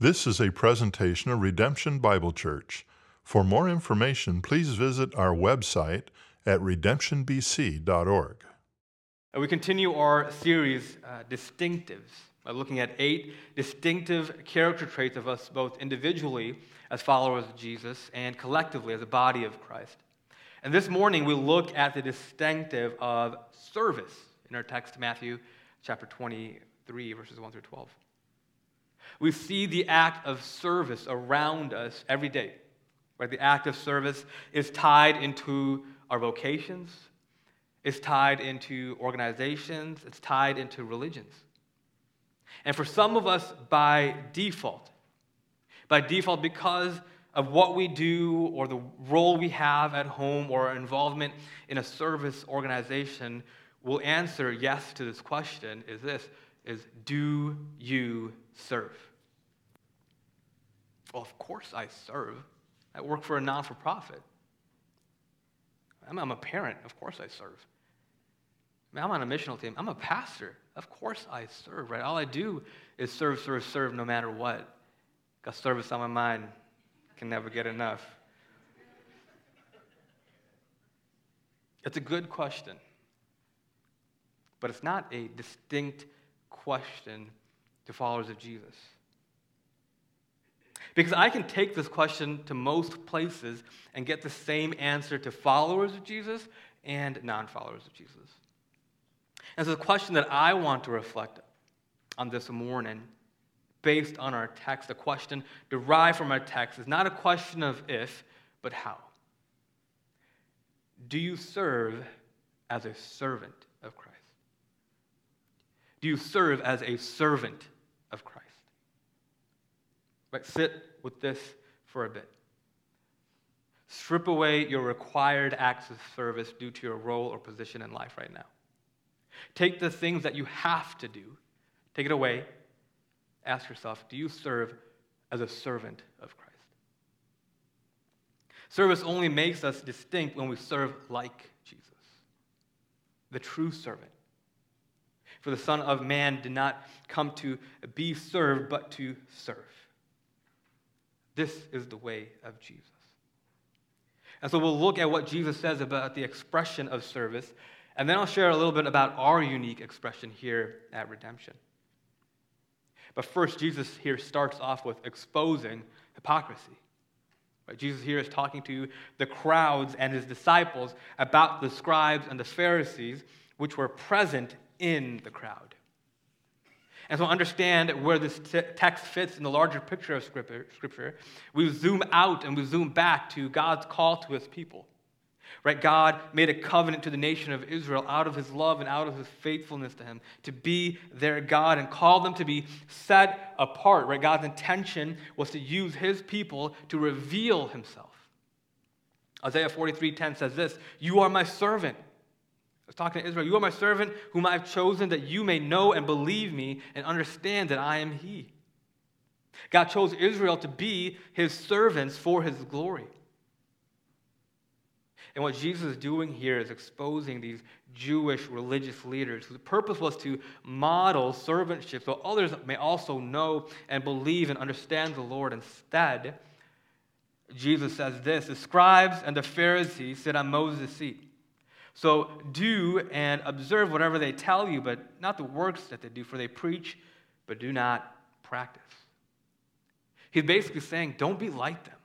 This is a presentation of Redemption Bible Church. For more information, please visit our website at redemptionbc.org. And we continue our series, uh, Distinctives, by looking at eight distinctive character traits of us both individually as followers of Jesus and collectively as a body of Christ. And this morning we look at the distinctive of service in our text, Matthew chapter 23, verses 1 through 12. We see the act of service around us every day. Right? The act of service is tied into our vocations, it's tied into organizations, it's tied into religions. And for some of us, by default, by default, because of what we do or the role we have at home or our involvement in a service organization, we'll answer yes to this question is this is do you serve? Well, of course I serve. I work for a non for profit. I'm, I'm, a parent. Of course I serve. I'm on a missional team. I'm a pastor. Of course I serve, right? All I do is serve, serve, serve no matter what. Got service on my mind. Can never get enough. It's a good question, but it's not a distinct question to followers of Jesus. Because I can take this question to most places and get the same answer to followers of Jesus and non followers of Jesus. And so the question that I want to reflect on this morning, based on our text, a question derived from our text, is not a question of if, but how. Do you serve as a servant of Christ? Do you serve as a servant? Right, sit with this for a bit. Strip away your required acts of service due to your role or position in life right now. Take the things that you have to do, take it away. Ask yourself do you serve as a servant of Christ? Service only makes us distinct when we serve like Jesus, the true servant. For the Son of Man did not come to be served, but to serve. This is the way of Jesus. And so we'll look at what Jesus says about the expression of service, and then I'll share a little bit about our unique expression here at Redemption. But first, Jesus here starts off with exposing hypocrisy. Jesus here is talking to the crowds and his disciples about the scribes and the Pharisees, which were present in the crowd. And so, understand where this t- text fits in the larger picture of Scripture, we zoom out and we zoom back to God's call to his people. Right? God made a covenant to the nation of Israel out of his love and out of his faithfulness to him to be their God and call them to be set apart. Right? God's intention was to use his people to reveal himself. Isaiah 43:10 says this, "You are my servant was talking to Israel, You are my servant whom I have chosen that you may know and believe me and understand that I am He. God chose Israel to be His servants for His glory. And what Jesus is doing here is exposing these Jewish religious leaders whose purpose was to model servantship so others may also know and believe and understand the Lord. Instead, Jesus says this The scribes and the Pharisees sit on Moses' seat. So do and observe whatever they tell you, but not the works that they do, for they preach, but do not practice. He's basically saying, don't be like them.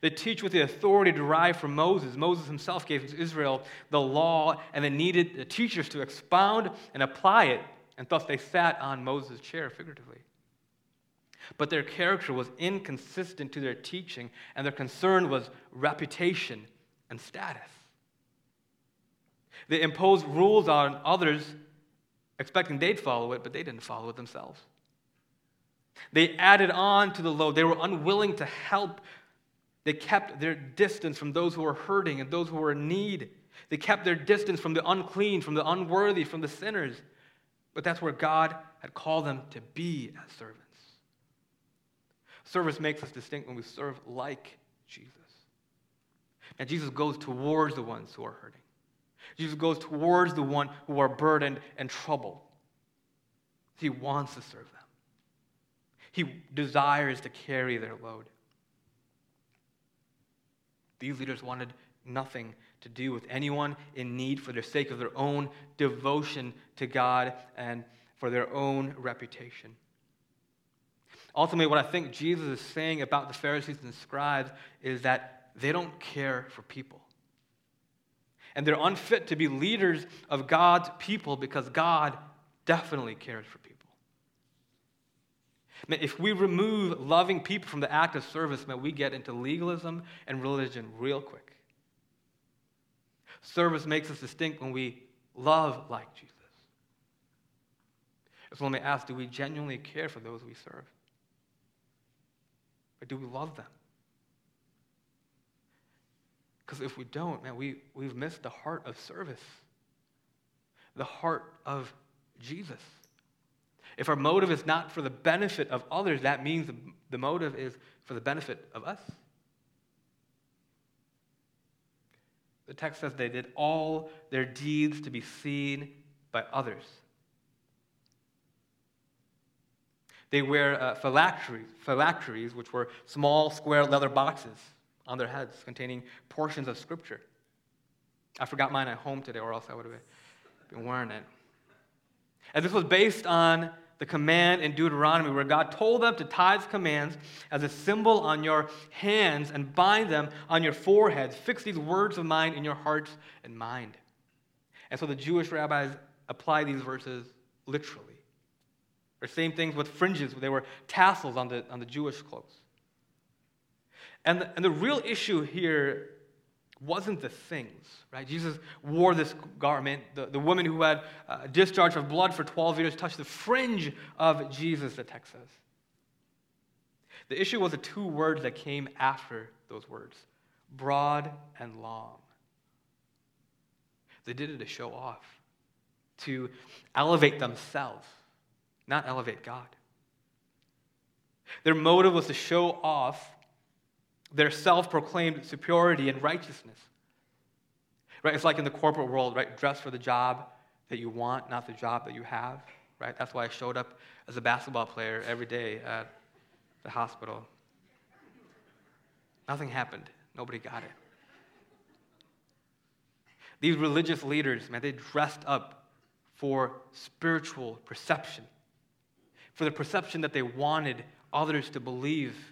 They teach with the authority derived from Moses. Moses himself gave Israel the law, and they needed the teachers to expound and apply it, and thus they sat on Moses' chair, figuratively. But their character was inconsistent to their teaching, and their concern was reputation and status. They imposed rules on others, expecting they'd follow it, but they didn't follow it themselves. They added on to the load. They were unwilling to help. They kept their distance from those who were hurting and those who were in need. They kept their distance from the unclean, from the unworthy, from the sinners. But that's where God had called them to be as servants. Service makes us distinct when we serve like Jesus. And Jesus goes towards the ones who are hurting. Jesus goes towards the one who are burdened and troubled. He wants to serve them. He desires to carry their load. These leaders wanted nothing to do with anyone in need for the sake of their own devotion to God and for their own reputation. Ultimately, what I think Jesus is saying about the Pharisees and scribes is that they don't care for people. And they're unfit to be leaders of God's people because God definitely cares for people. Man, if we remove loving people from the act of service, man, we get into legalism and religion real quick. Service makes us distinct when we love like Jesus. So let me ask do we genuinely care for those we serve? Or do we love them? Because if we don't, man, we, we've missed the heart of service, the heart of Jesus. If our motive is not for the benefit of others, that means the, motive is for the benefit of us. The text says they did all their deeds to be seen by others. They wear uh, phylacteries, phylacteries, which were small square leather boxes on their heads containing portions of Scripture. I forgot mine at home today, or else I would have been wearing it. And this was based on the command in Deuteronomy where God told them to tie his commands as a symbol on your hands and bind them on your foreheads. Fix these words of mine in your hearts and mind. And so the Jewish rabbis apply these verses literally. Or same things with fringes, they were tassels on the, on the Jewish clothes. And the, and the real issue here wasn't the things, right? Jesus wore this garment. The, the woman who had a uh, discharge of blood for 12 years touched the fringe of Jesus, the text says. The issue was the two words that came after those words broad and long. They did it to show off, to elevate themselves, not elevate God. Their motive was to show off their self proclaimed superiority and righteousness. Right? It's like in the corporate world, right? Dress for the job that you want, not the job that you have. Right? That's why I showed up as a basketball player every day at the hospital. Nothing happened. Nobody got it. These religious leaders, man, they dressed up for spiritual perception, for the perception that they wanted others to believe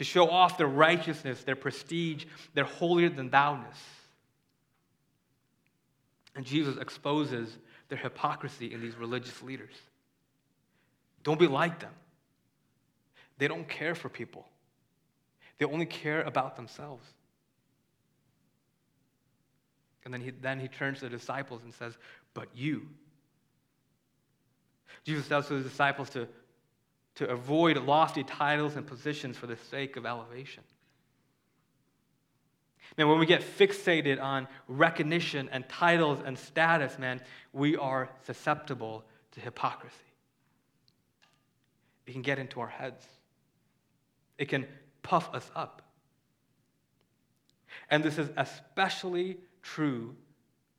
to show off their righteousness, their prestige, their holier than thou-ness. And Jesus exposes their hypocrisy in these religious leaders. Don't be like them. They don't care for people, they only care about themselves. And then he, then he turns to the disciples and says, But you. Jesus tells his disciples to to avoid lofty titles and positions for the sake of elevation. Man, when we get fixated on recognition and titles and status, man, we are susceptible to hypocrisy. It can get into our heads, it can puff us up. And this is especially true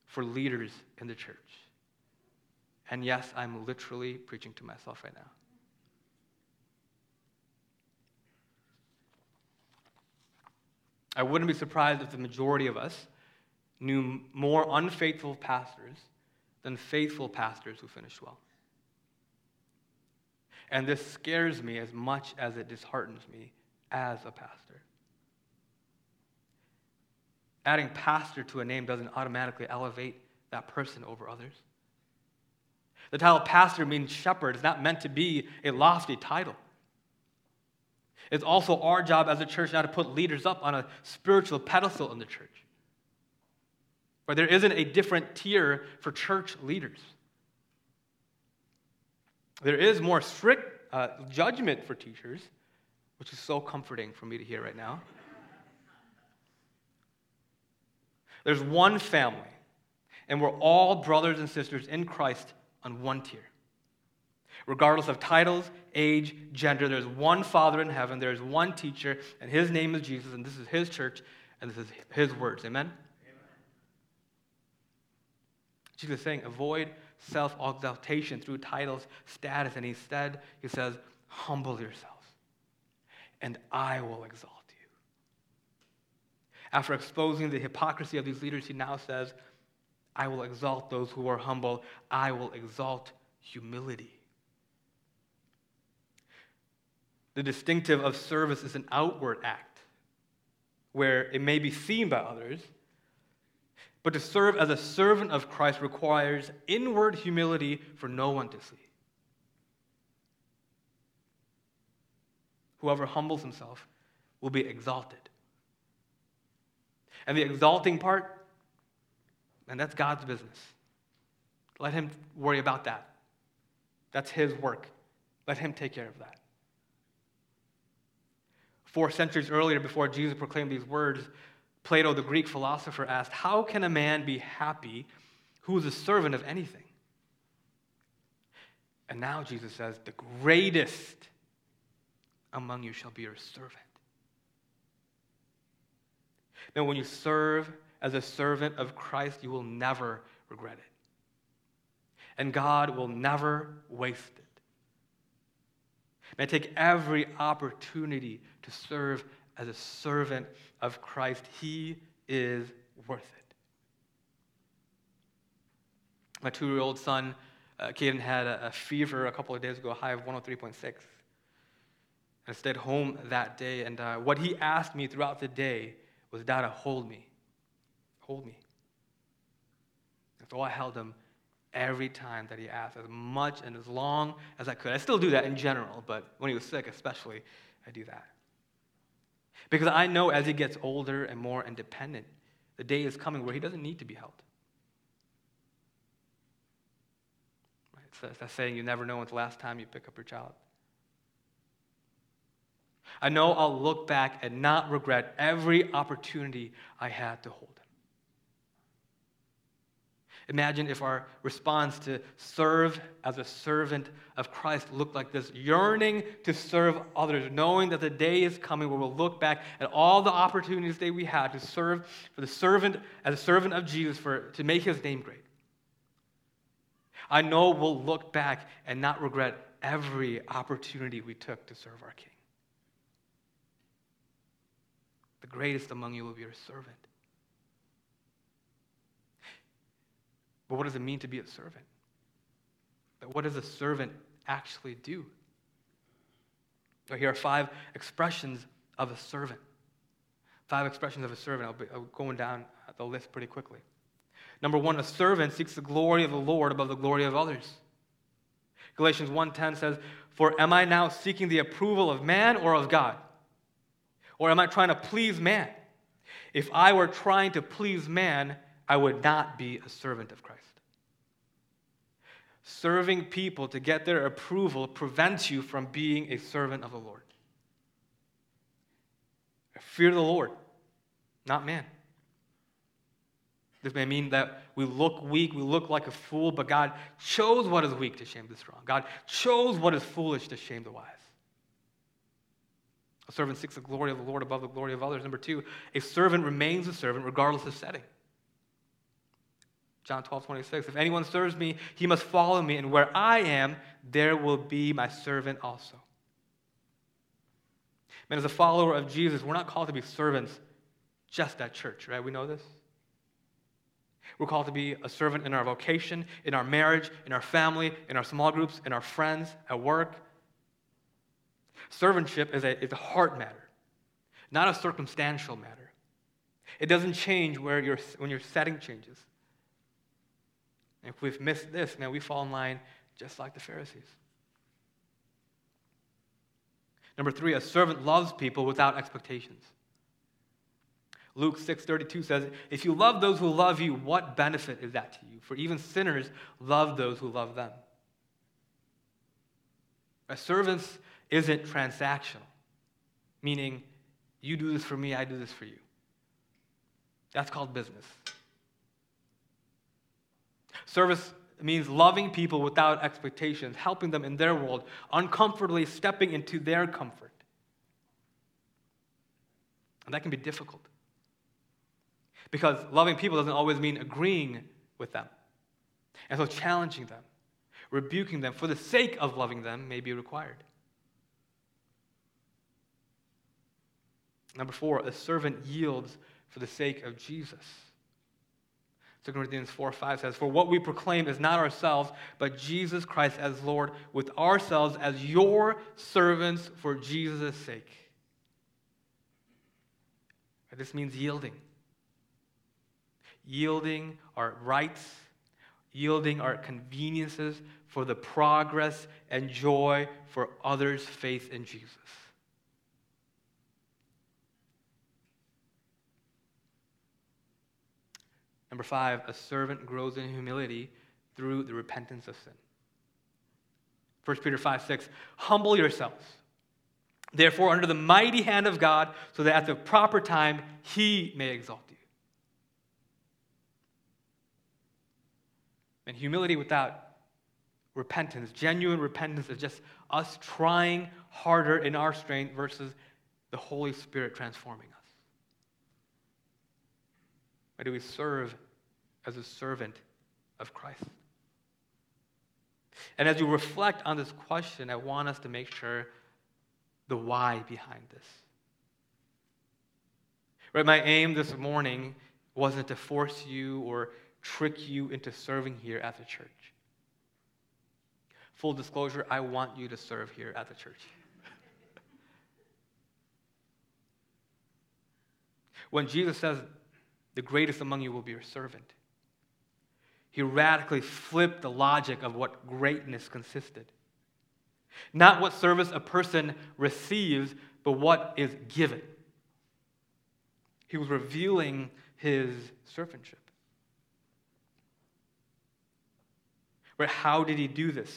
for leaders in the church. And yes, I'm literally preaching to myself right now. I wouldn't be surprised if the majority of us knew more unfaithful pastors than faithful pastors who finished well. And this scares me as much as it disheartens me as a pastor. Adding pastor to a name doesn't automatically elevate that person over others. The title pastor means shepherd. It's not meant to be a lofty title. It's also our job as a church now to put leaders up on a spiritual pedestal in the church. Where there isn't a different tier for church leaders. There is more strict uh, judgment for teachers, which is so comforting for me to hear right now. There's one family, and we're all brothers and sisters in Christ on one tier regardless of titles, age, gender. There's one Father in heaven, there's one teacher, and his name is Jesus, and this is his church, and this is his words. Amen? Amen. Jesus is saying, avoid self exaltation through titles, status, and instead, he says, humble yourselves. and I will exalt you. After exposing the hypocrisy of these leaders, he now says, I will exalt those who are humble. I will exalt humility. The distinctive of service is an outward act where it may be seen by others, but to serve as a servant of Christ requires inward humility for no one to see. Whoever humbles himself will be exalted. And the exalting part, and that's God's business. Let him worry about that. That's his work. Let him take care of that. Four centuries earlier, before Jesus proclaimed these words, Plato, the Greek philosopher, asked, How can a man be happy who is a servant of anything? And now Jesus says, The greatest among you shall be your servant. Now, when you serve as a servant of Christ, you will never regret it. And God will never waste it. May I take every opportunity to serve as a servant of Christ. He is worth it. My two year old son, uh, Caden, had a, a, fever a couple of days ago, a high of 103.6. I stayed home that day, and uh, what he asked me throughout the day was, Dada, hold me. Hold me. And so I held him every time that he asked, as much and as long as I could. I still do that in general, but when he was sick, especially, I do that. Because I know as he gets older and more independent, the day is coming where he doesn't need to be. Right? It's that saying, you never know when's the last time you pick up your child. I know I'll look back and not regret every opportunity I had to hold. Imagine if our response to serve as a servant of Christ looked like this yearning to serve others, knowing that the day is coming where we'll look back at all the opportunities that we had to serve for the servant as a servant of Jesus for, to make his name great. I know we'll look back and not regret every opportunity we took to serve our King. The greatest among you will be your servant. But what does it mean to be a servant? But what does a servant actually do? Here are five expressions of a servant. Five expressions of a servant. I'll be going down the list pretty quickly. Number one, a servant seeks the glory of the Lord above the glory of others. Galatians 1:10 says, "For am I now seeking the approval of man or of God? Or am I trying to please man? If I were trying to please man, I would not be a servant of Christ. Serving people to get their approval prevents you from being a servant of the Lord. Fear the Lord, not man. This may mean that we look weak, we look like a fool, but God chose what is weak to shame the strong. God chose what is foolish to shame the wise. A servant seeks the glory of the Lord above the glory of others. Number two, a servant remains a servant regardless of setting. John 12, 26. If anyone serves me, he must follow me, and where I am, there will be my servant also. Man, as a follower of Jesus, we're not called to be servants just at church, right? We know this. We're called to be a servant in our vocation, in our marriage, in our family, in our small groups, in our friends, at work. Servantship is a, is a heart matter, not a circumstantial matter. It doesn't change where your, when your setting changes. If we've missed this, man, we fall in line just like the Pharisees. Number three, a servant loves people without expectations. Luke 6:32 says, "If you love those who love you, what benefit is that to you? For even sinners love those who love them." A servant isn't transactional, meaning you do this for me, I do this for you. That's called business. Service means loving people without expectations, helping them in their world, uncomfortably stepping into their comfort. And that can be difficult. Because loving people doesn't always mean agreeing with them. And so challenging them, rebuking them for the sake of loving them may be required. Number four, a servant yields for the sake of Jesus. 2 Corinthians 4 5 says, For what we proclaim is not ourselves, but Jesus Christ as Lord, with ourselves as your servants for Jesus' sake. This means yielding. Yielding our rights, yielding our conveniences for the progress and joy for others' faith in Jesus. Number five, a servant grows in humility through the repentance of sin. 1 Peter 5 6, humble yourselves, therefore, under the mighty hand of God, so that at the proper time he may exalt you. And humility without repentance, genuine repentance, is just us trying harder in our strength versus the Holy Spirit transforming us. Why do we serve as a servant of Christ? And as you reflect on this question, I want us to make sure the why behind this. Right, my aim this morning wasn't to force you or trick you into serving here at the church. Full disclosure, I want you to serve here at the church. when Jesus says, the greatest among you will be your servant. He radically flipped the logic of what greatness consisted. Not what service a person receives, but what is given. He was revealing his servantship. But how did he do this?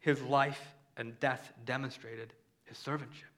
His life and death demonstrated his servantship.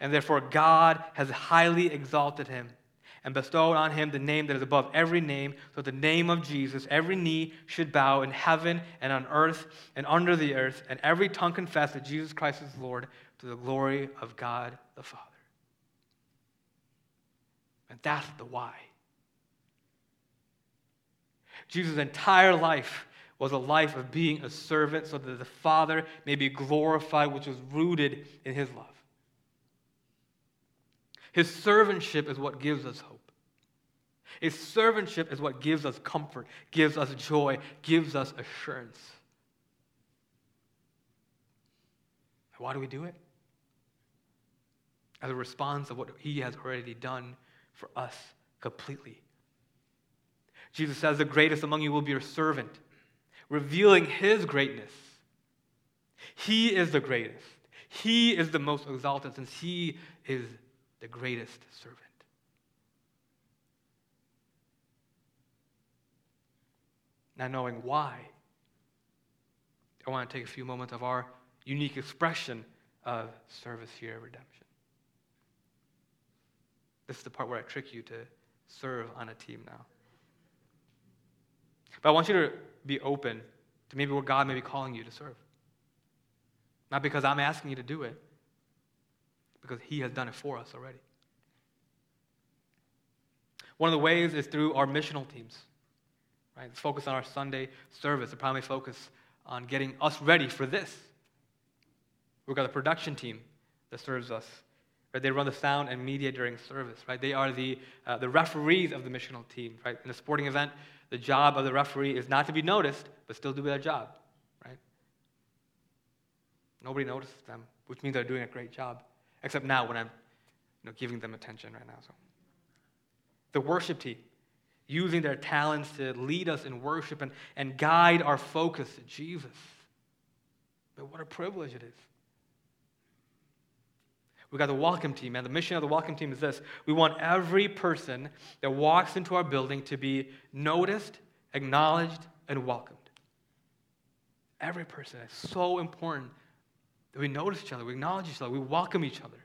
And therefore, God has highly exalted him and bestowed on him the name that is above every name, so that the name of Jesus, every knee should bow in heaven and on earth and under the earth, and every tongue confess that Jesus Christ is Lord to the glory of God the Father. And that's the why. Jesus' entire life was a life of being a servant so that the Father may be glorified, which was rooted in his love. His servantship is what gives us hope. His servantship is what gives us comfort, gives us joy, gives us assurance. Why do we do it? As a response of what he has already done for us completely. Jesus says, The greatest among you will be your servant, revealing his greatness. He is the greatest. He is the most exalted since he is the greatest servant. Now, knowing why, I want to take a few moments of our unique expression of service here at Redemption. This is the part where I trick you to serve on a team now. But I want you to be open to maybe where God may be calling you to serve. Not because I'm asking you to do it, because He has done it for us already. One of the ways is through our missional teams. Right? Let's focus on our Sunday service, the primary focus on getting us ready for this. We've got a production team that serves us. Right? They run the sound and media during service. Right? They are the, uh, the referees of the missional team. Right? In a sporting event, the job of the referee is not to be noticed, but still do their job. Right? Nobody notices them, which means they're doing a great job. Except now when I'm you know, giving them attention right now. So. The worship team, using their talents to lead us in worship and, and guide our focus to Jesus. But what a privilege it is. We got the welcome team, and the mission of the welcome team is this we want every person that walks into our building to be noticed, acknowledged, and welcomed. Every person. is so important that we notice each other, we acknowledge each other, we welcome each other.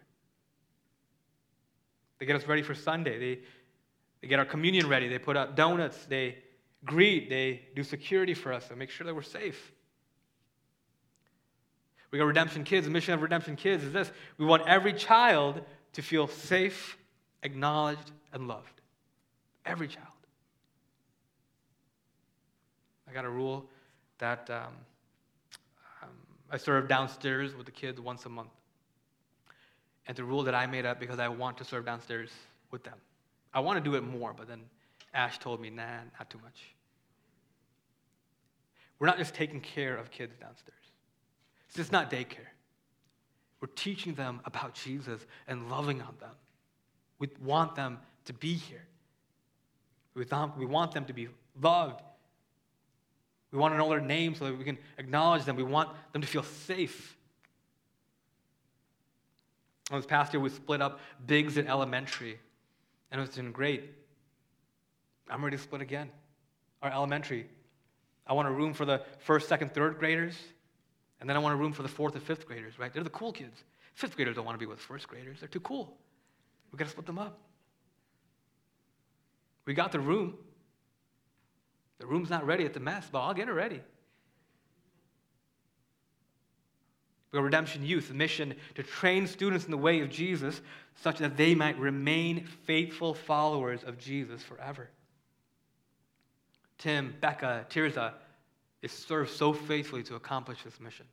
They get us ready for Sunday. They, they get our communion ready. They put out donuts. They greet. They do security for us and make sure that we're safe. We got Redemption Kids. The mission of Redemption Kids is this we want every child to feel safe, acknowledged, and loved. Every child. I got a rule that um, I serve downstairs with the kids once a month. And the rule that I made up because I want to serve downstairs with them. I want to do it more, but then Ash told me, nah, not too much. We're not just taking care of kids downstairs. It's just not daycare. We're teaching them about Jesus and loving on them. We want them to be here. We want them to be loved. We want to know their names so that we can acknowledge them. We want them to feel safe. Well, this past year, we split up bigs and elementary, and it was doing great. I'm ready to split again. Our elementary. I want a room for the first, second, third graders, and then I want a room for the fourth and fifth graders, right? They're the cool kids. Fifth graders don't want to be with first graders, they're too cool. We've got to split them up. We got the room. The room's not ready at the mess, but I'll get it ready. We have Redemption Youth, a mission to train students in the way of Jesus such that they might remain faithful followers of Jesus forever. Tim, Becca, Tirza is served so faithfully to accomplish this mission.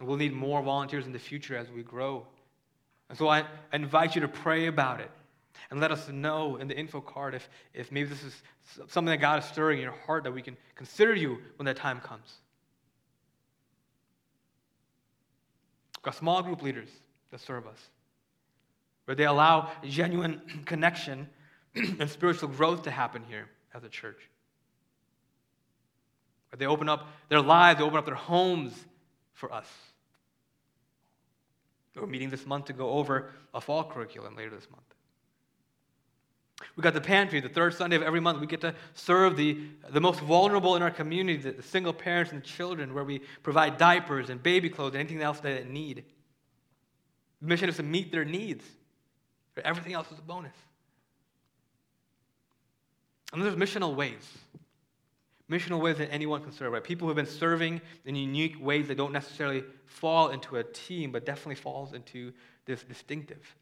We'll need more volunteers in the future as we grow. And so I invite you to pray about it and let us know in the info card if, if maybe this is something that God is stirring in your heart that we can consider you when that time comes. We've got small group leaders that serve us, where they allow genuine connection and spiritual growth to happen here as a church. Where they open up their lives, they open up their homes for us. We're meeting this month to go over a fall curriculum later this month. We got the pantry, the third Sunday of every month. We get to serve the, the most vulnerable in our community, the, the single parents and the children, where we provide diapers and baby clothes and anything else they need. The mission is to meet their needs. Everything else is a bonus. And there's missional ways. Missional ways that anyone can serve, right? People who have been serving in unique ways that don't necessarily fall into a team, but definitely falls into this distinctive.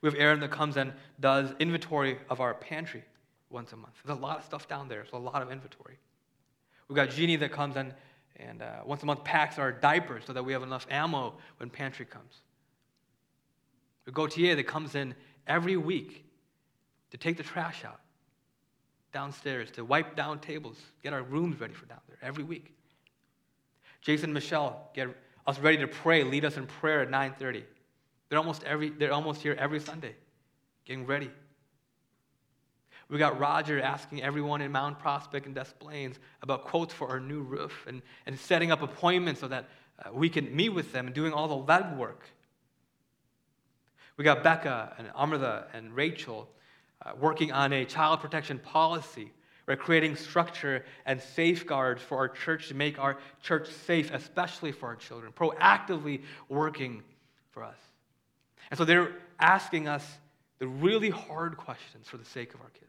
We have Aaron that comes and does inventory of our pantry once a month. There's a lot of stuff down there, so a lot of inventory. We've got Jeannie that comes and, and uh, once a month packs our diapers so that we have enough ammo when pantry comes. Have Gautier that comes in every week to take the trash out downstairs, to wipe down tables, get our rooms ready for down there every week. Jason and Michelle get us ready to pray, lead us in prayer at 9:30. They're almost, every, they're almost here every Sunday, getting ready. We got Roger asking everyone in Mount Prospect and Des Plaines about quotes for our new roof and, and setting up appointments so that uh, we can meet with them and doing all the lead work. We got Becca and Amrita and Rachel uh, working on a child protection policy. We're creating structure and safeguards for our church to make our church safe, especially for our children, proactively working for us. And so they're asking us the really hard questions for the sake of our kids.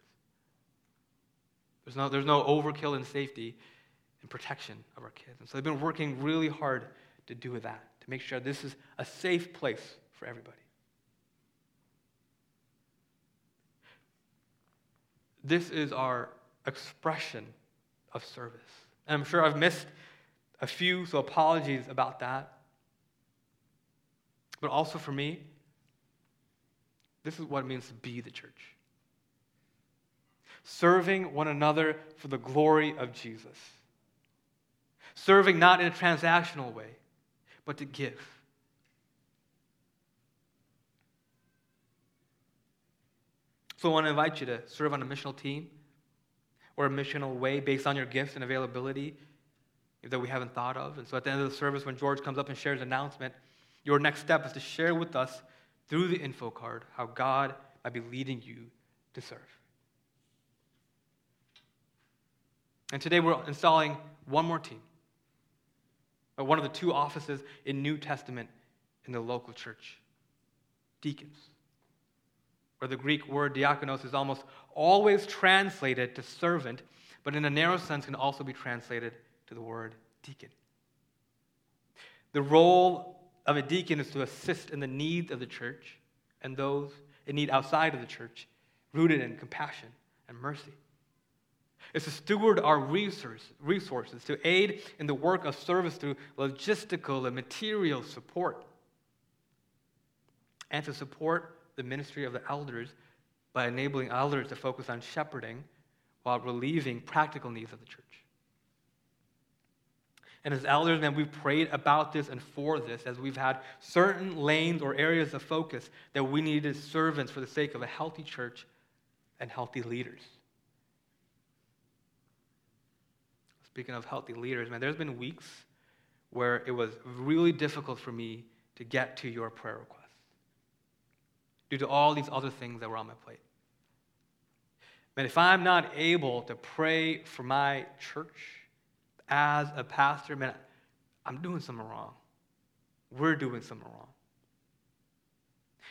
There's no, there's no overkill in safety and protection of our kids. And so they've been working really hard to do that, to make sure this is a safe place for everybody. This is our expression of service. And I'm sure I've missed a few, so apologies about that. But also for me, this is what it means to be the church. Serving one another for the glory of Jesus. Serving not in a transactional way, but to give. So I want to invite you to serve on a missional team or a missional way based on your gifts and availability that we haven't thought of. And so at the end of the service, when George comes up and shares an announcement, your next step is to share with us through the info card how God might be leading you to serve. And today we're installing one more team, one of the two offices in New Testament in the local church deacons. Where the Greek word diakonos is almost always translated to servant, but in a narrow sense can also be translated to the word deacon. The role of a deacon is to assist in the needs of the church and those in need outside of the church, rooted in compassion and mercy. It's to steward our resource, resources, to aid in the work of service through logistical and material support, and to support the ministry of the elders by enabling elders to focus on shepherding while relieving practical needs of the church. And as elders, man, we've prayed about this and for this as we've had certain lanes or areas of focus that we needed as servants for the sake of a healthy church and healthy leaders. Speaking of healthy leaders, man, there's been weeks where it was really difficult for me to get to your prayer requests due to all these other things that were on my plate. Man, if I'm not able to pray for my church, as a pastor, man, I'm doing something wrong. We're doing something wrong.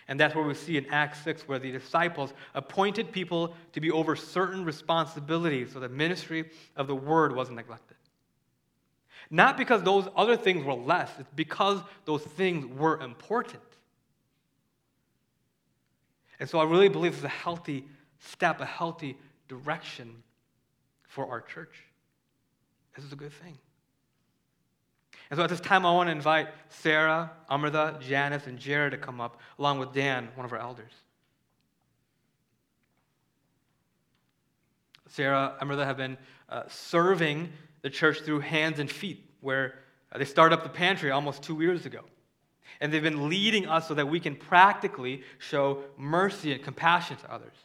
And that's where we see in Acts 6 where the disciples appointed people to be over certain responsibilities so the ministry of the word wasn't neglected. Not because those other things were less, it's because those things were important. And so I really believe this is a healthy step, a healthy direction for our church. This is a good thing. And so at this time, I want to invite Sarah, Amrita, Janice, and Jared to come up, along with Dan, one of our elders. Sarah, Amrita have been uh, serving the church through hands and feet, where uh, they started up the pantry almost two years ago. And they've been leading us so that we can practically show mercy and compassion to others.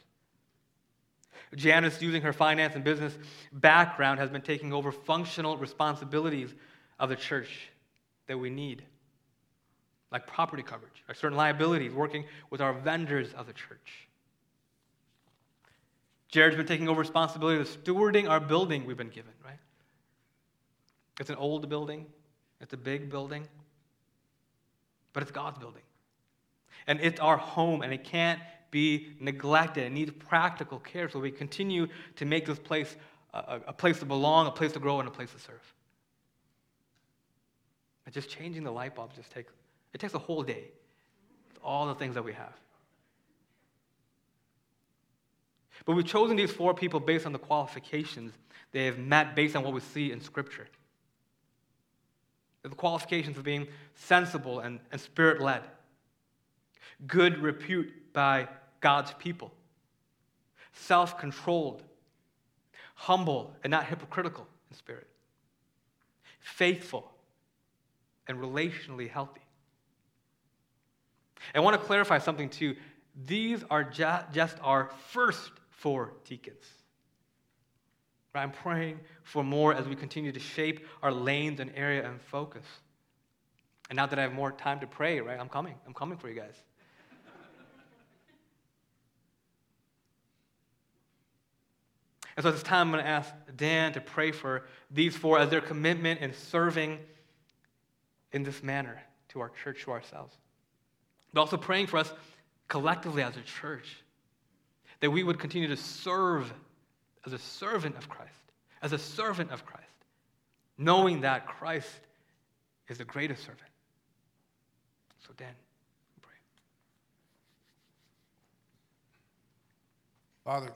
Janice, using her finance and business background, has been taking over functional responsibilities of the church that we need, like property coverage, or certain liabilities, working with our vendors of the church. Jared's been taking over responsibility of stewarding our building we've been given, right? It's an old building, it's a big building, but it's God's building. And it's our home, and it can't be neglected. and needs practical care so we continue to make this place a, a place to belong, a place to grow, and a place to serve. And just changing the light bulb just takes it takes a whole day. With all the things that we have. But we've chosen these four people based on the qualifications they have met based on what we see in Scripture. The qualifications of being sensible and, and spirit led, good repute by God's people, self controlled, humble and not hypocritical in spirit, faithful, and relationally healthy. I want to clarify something too. These are just our first four deacons. I'm praying for more as we continue to shape our lanes and area and focus. And now that I have more time to pray, right, I'm coming. I'm coming for you guys. And so at this time, I'm going to ask Dan to pray for these four as their commitment in serving in this manner to our church, to ourselves. But also praying for us collectively as a church, that we would continue to serve as a servant of Christ, as a servant of Christ, knowing that Christ is the greatest servant. So, Dan, pray. Father,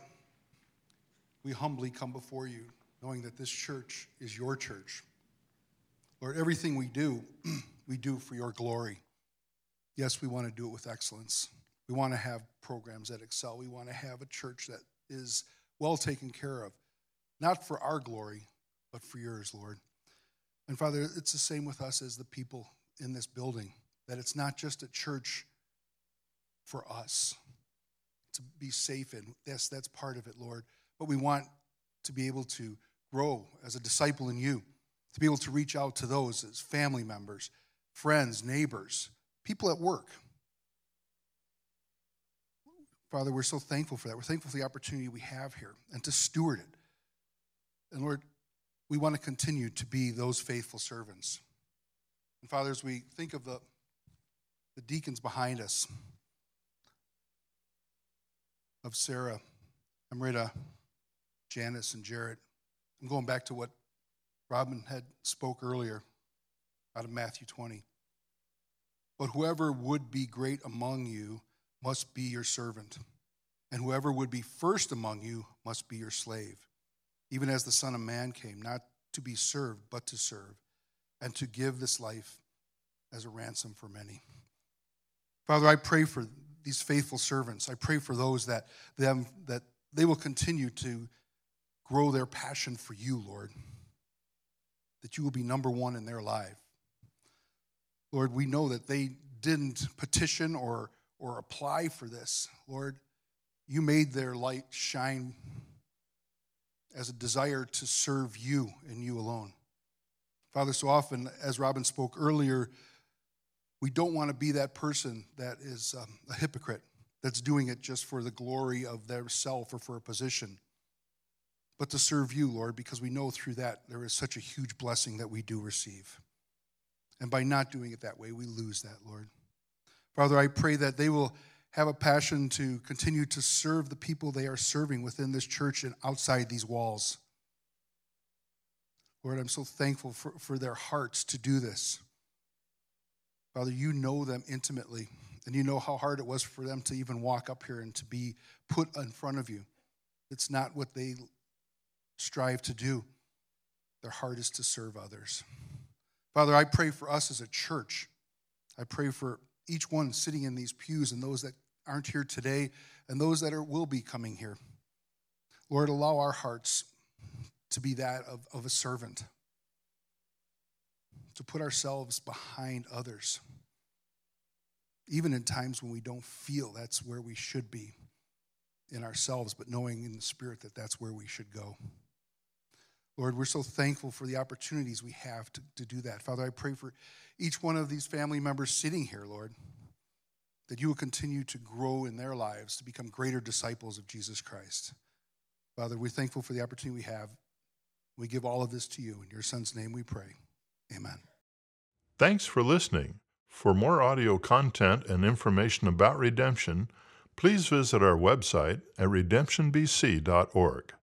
we humbly come before you, knowing that this church is your church. Lord, everything we do, we do for your glory. Yes, we want to do it with excellence. We want to have programs that excel. We want to have a church that is well taken care of, not for our glory, but for yours, Lord. And Father, it's the same with us as the people in this building, that it's not just a church for us to be safe in. Yes, that's part of it, Lord but we want to be able to grow as a disciple in you, to be able to reach out to those as family members, friends, neighbors, people at work. Father, we're so thankful for that. We're thankful for the opportunity we have here and to steward it. And Lord, we want to continue to be those faithful servants. And Father, as we think of the, the deacons behind us, of Sarah, Amrita, Janice, and Jarrett, I'm going back to what Robin had spoke earlier out of Matthew 20. But whoever would be great among you must be your servant, and whoever would be first among you must be your slave, even as the Son of Man came, not to be served, but to serve, and to give this life as a ransom for many. Father, I pray for these faithful servants. I pray for those that them that they will continue to grow their passion for you, Lord. That you will be number one in their life. Lord, we know that they didn't petition or or apply for this. Lord, you made their light shine as a desire to serve you and you alone. Father, so often, as Robin spoke earlier, we don't want to be that person that is um, a hypocrite, that's doing it just for the glory of their self or for a position, but to serve you, Lord, because we know through that there is such a huge blessing that we do receive. And by not doing it that way, we lose that, Lord. Father, I pray that they will have a passion to continue to serve the people they are serving within this church and outside these walls. Lord, I'm so thankful for, for their hearts to do this. Father, you know them intimately, and you know how hard it was for them to even walk up here and to be put in front of you. It's not what they strive to do, their heart is to serve others. Father, I pray for us as a church. I pray for each one sitting in these pews and those that aren't here today and those that are, will be coming here. Lord, allow our hearts to be that of, of a servant, to put ourselves behind others, even in times when we don't feel that's where we should be in ourselves, but knowing in the Spirit that that's where we should go. Lord, we're so thankful for the opportunities we have to, to do that. Father, I pray for each one of these family members sitting here, Lord, that you will continue to grow in their lives to become greater disciples of Jesus Christ. Father, we're thankful for the opportunity we have. We give all of this to you. In your son's name we pray. Amen. Thanks for listening. For more audio content and information about redemption, please visit our website at redemptionbc.org.